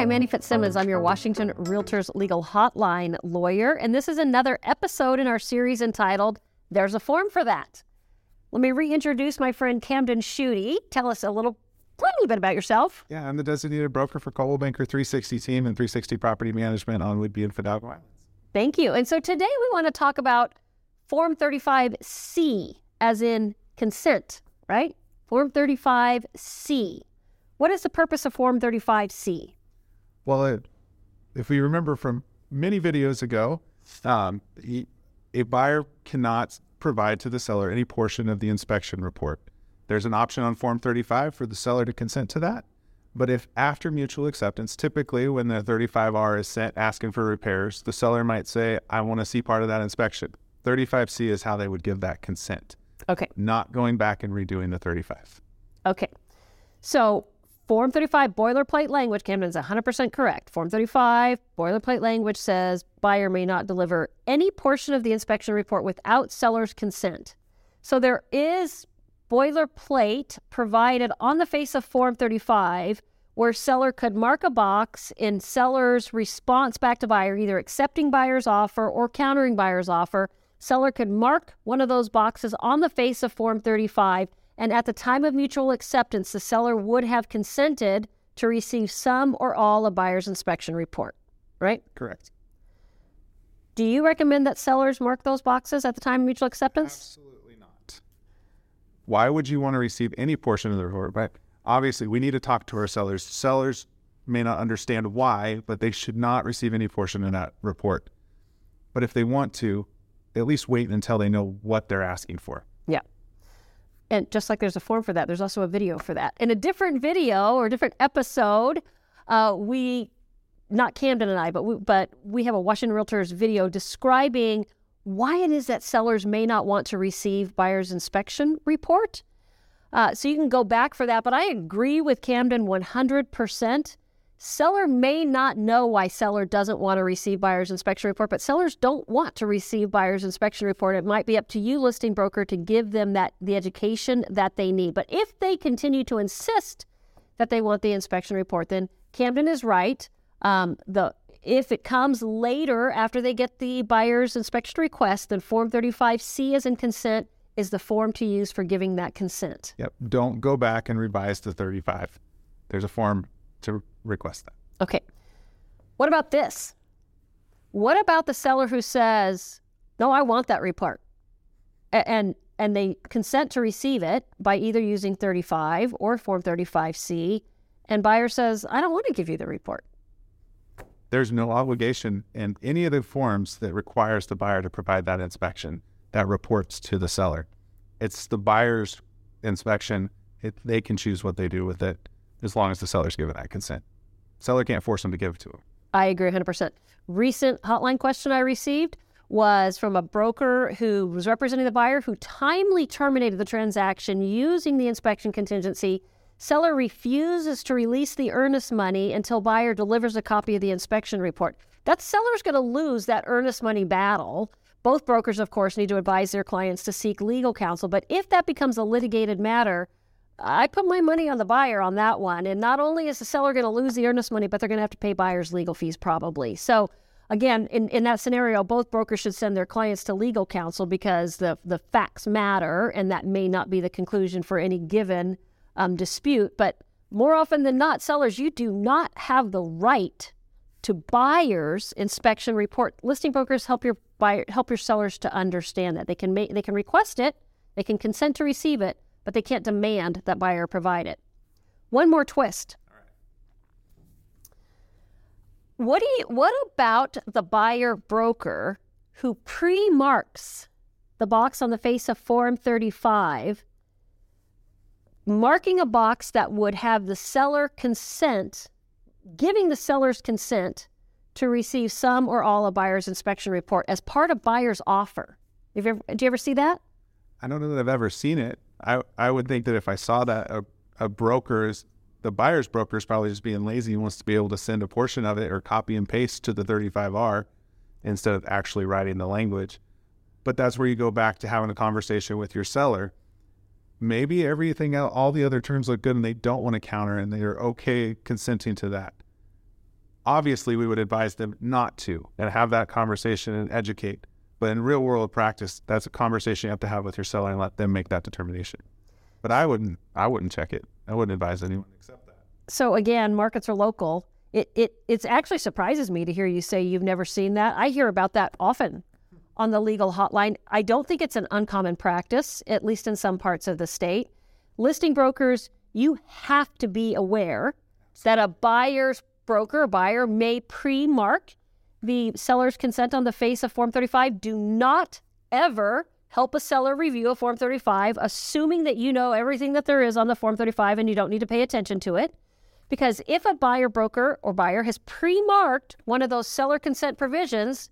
Hi, I'm Annie Fitzsimmons. I'm your Washington Realtors Legal Hotline lawyer, and this is another episode in our series entitled There's a Form for That. Let me reintroduce my friend Camden Schutte. Tell us a little, little bit about yourself. Yeah, I'm the designated broker for Coldwell Banker 360 team and 360 Property Management on Whidbey and Fidalgo Islands. Thank you. And so today we want to talk about Form 35C, as in consent, right? Form 35C. What is the purpose of Form 35C? Well, it, if we remember from many videos ago, um, a buyer cannot provide to the seller any portion of the inspection report. There's an option on Form 35 for the seller to consent to that. But if after mutual acceptance, typically when the 35R is sent asking for repairs, the seller might say, I want to see part of that inspection. 35C is how they would give that consent. Okay. Not going back and redoing the 35. Okay. So Form 35 boilerplate language, Camden's 100% correct. Form 35 boilerplate language says buyer may not deliver any portion of the inspection report without seller's consent. So there is boilerplate provided on the face of Form 35 where seller could mark a box in seller's response back to buyer, either accepting buyer's offer or countering buyer's offer. Seller could mark one of those boxes on the face of Form 35 and at the time of mutual acceptance, the seller would have consented to receive some or all of buyer's inspection report, right? Correct. Do you recommend that sellers mark those boxes at the time of mutual acceptance? Absolutely not. Why would you want to receive any portion of the report? But obviously, we need to talk to our sellers. Sellers may not understand why, but they should not receive any portion of that report. But if they want to, at least wait until they know what they're asking for. Yeah. And just like there's a form for that, there's also a video for that. In a different video or different episode, uh, we, not Camden and I, but we, but we have a Washington Realtors video describing why it is that sellers may not want to receive buyer's inspection report. Uh, so you can go back for that. But I agree with Camden 100%. Seller may not know why seller doesn't want to receive buyer's inspection report, but sellers don't want to receive buyer's inspection report. It might be up to you, listing broker, to give them that the education that they need. But if they continue to insist that they want the inspection report, then Camden is right. Um, the if it comes later after they get the buyer's inspection request, then Form 35C as in consent is the form to use for giving that consent. Yep. Don't go back and revise the 35. There's a form to request that. Okay. What about this? What about the seller who says, "No, I want that report," and and they consent to receive it by either using 35 or Form 35C, and buyer says, "I don't want to give you the report." There's no obligation in any of the forms that requires the buyer to provide that inspection that reports to the seller. It's the buyer's inspection. It, they can choose what they do with it as long as the seller's given that consent. Seller can't force them to give it to them. I agree 100%. Recent hotline question I received was from a broker who was representing the buyer who timely terminated the transaction using the inspection contingency. Seller refuses to release the earnest money until buyer delivers a copy of the inspection report. That seller's going to lose that earnest money battle. Both brokers, of course, need to advise their clients to seek legal counsel. But if that becomes a litigated matter, I put my money on the buyer on that one. And not only is the seller going to lose the earnest money, but they're going to have to pay buyer's legal fees probably. So, again, in, in that scenario, both brokers should send their clients to legal counsel because the, the facts matter, and that may not be the conclusion for any given um, dispute. But more often than not, sellers, you do not have the right to buyer's inspection report. Listing brokers help your buyer help your sellers to understand that they can make they can request it, they can consent to receive it, but they can't demand that buyer provide it. One more twist. What do you, what about the buyer broker who pre-marks the box on the face of Form 35, marking a box that would have the seller consent, giving the seller's consent to receive some or all of buyer's inspection report as part of buyer's offer. Have you ever, do you ever see that? I don't know that I've ever seen it. I I would think that if I saw that a, a broker's the buyer's broker is probably just being lazy and wants to be able to send a portion of it or copy and paste to the 35R instead of actually writing the language. But that's where you go back to having a conversation with your seller. Maybe everything, all the other terms look good and they don't want to counter and they're okay consenting to that. Obviously, we would advise them not to and have that conversation and educate. But in real world practice, that's a conversation you have to have with your seller and let them make that determination. But I wouldn't I wouldn't check it. I wouldn't advise anyone except that. So again, markets are local. It it it actually surprises me to hear you say you've never seen that. I hear about that often on the legal hotline. I don't think it's an uncommon practice, at least in some parts of the state. Listing brokers, you have to be aware that a buyer's broker, buyer may pre-mark the seller's consent on the face of Form 35. Do not ever help a seller review a Form 35, assuming that you know everything that there is on the Form 35 and you don't need to pay attention to it. Because if a buyer, broker, or buyer has pre marked one of those seller consent provisions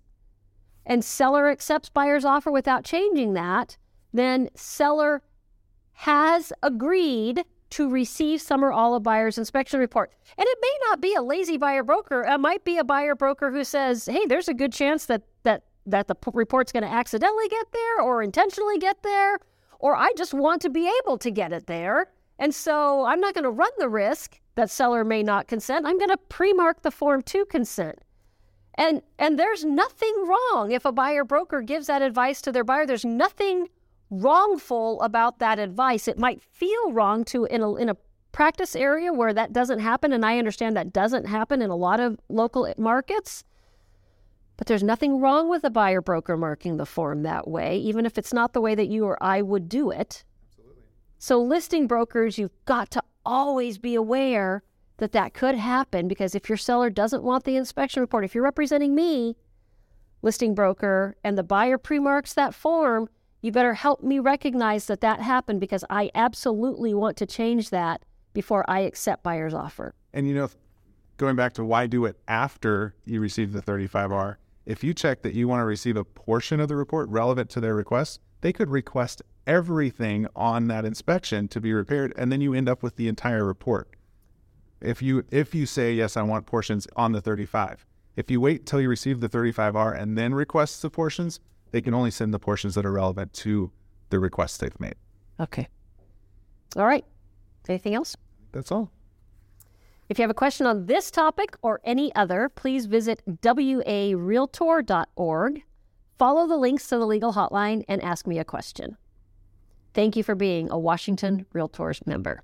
and seller accepts buyer's offer without changing that, then seller has agreed to receive some or all of buyer's inspection report. And it may not be a lazy buyer broker. It might be a buyer broker who says, "Hey, there's a good chance that that that the report's going to accidentally get there or intentionally get there, or I just want to be able to get it there." And so I'm not going to run the risk that seller may not consent. I'm going to pre-mark the form to consent. And and there's nothing wrong if a buyer broker gives that advice to their buyer. There's nothing wrongful about that advice. It might feel wrong to in a in a practice area where that doesn't happen and I understand that doesn't happen in a lot of local markets. But there's nothing wrong with a buyer broker marking the form that way, even if it's not the way that you or I would do it. Absolutely. So listing brokers, you've got to always be aware that that could happen because if your seller doesn't want the inspection report, if you're representing me, listing broker, and the buyer pre-marks that form, you better help me recognize that that happened because I absolutely want to change that before I accept buyer's offer. And you know, going back to why do it after you receive the 35R, if you check that you want to receive a portion of the report relevant to their request, they could request everything on that inspection to be repaired and then you end up with the entire report. If you if you say yes, I want portions on the 35. If you wait till you receive the 35R and then request the portions, they can only send the portions that are relevant to the requests they've made. Okay. All right. Anything else? That's all. If you have a question on this topic or any other, please visit warealtor.org, follow the links to the legal hotline, and ask me a question. Thank you for being a Washington Realtors member.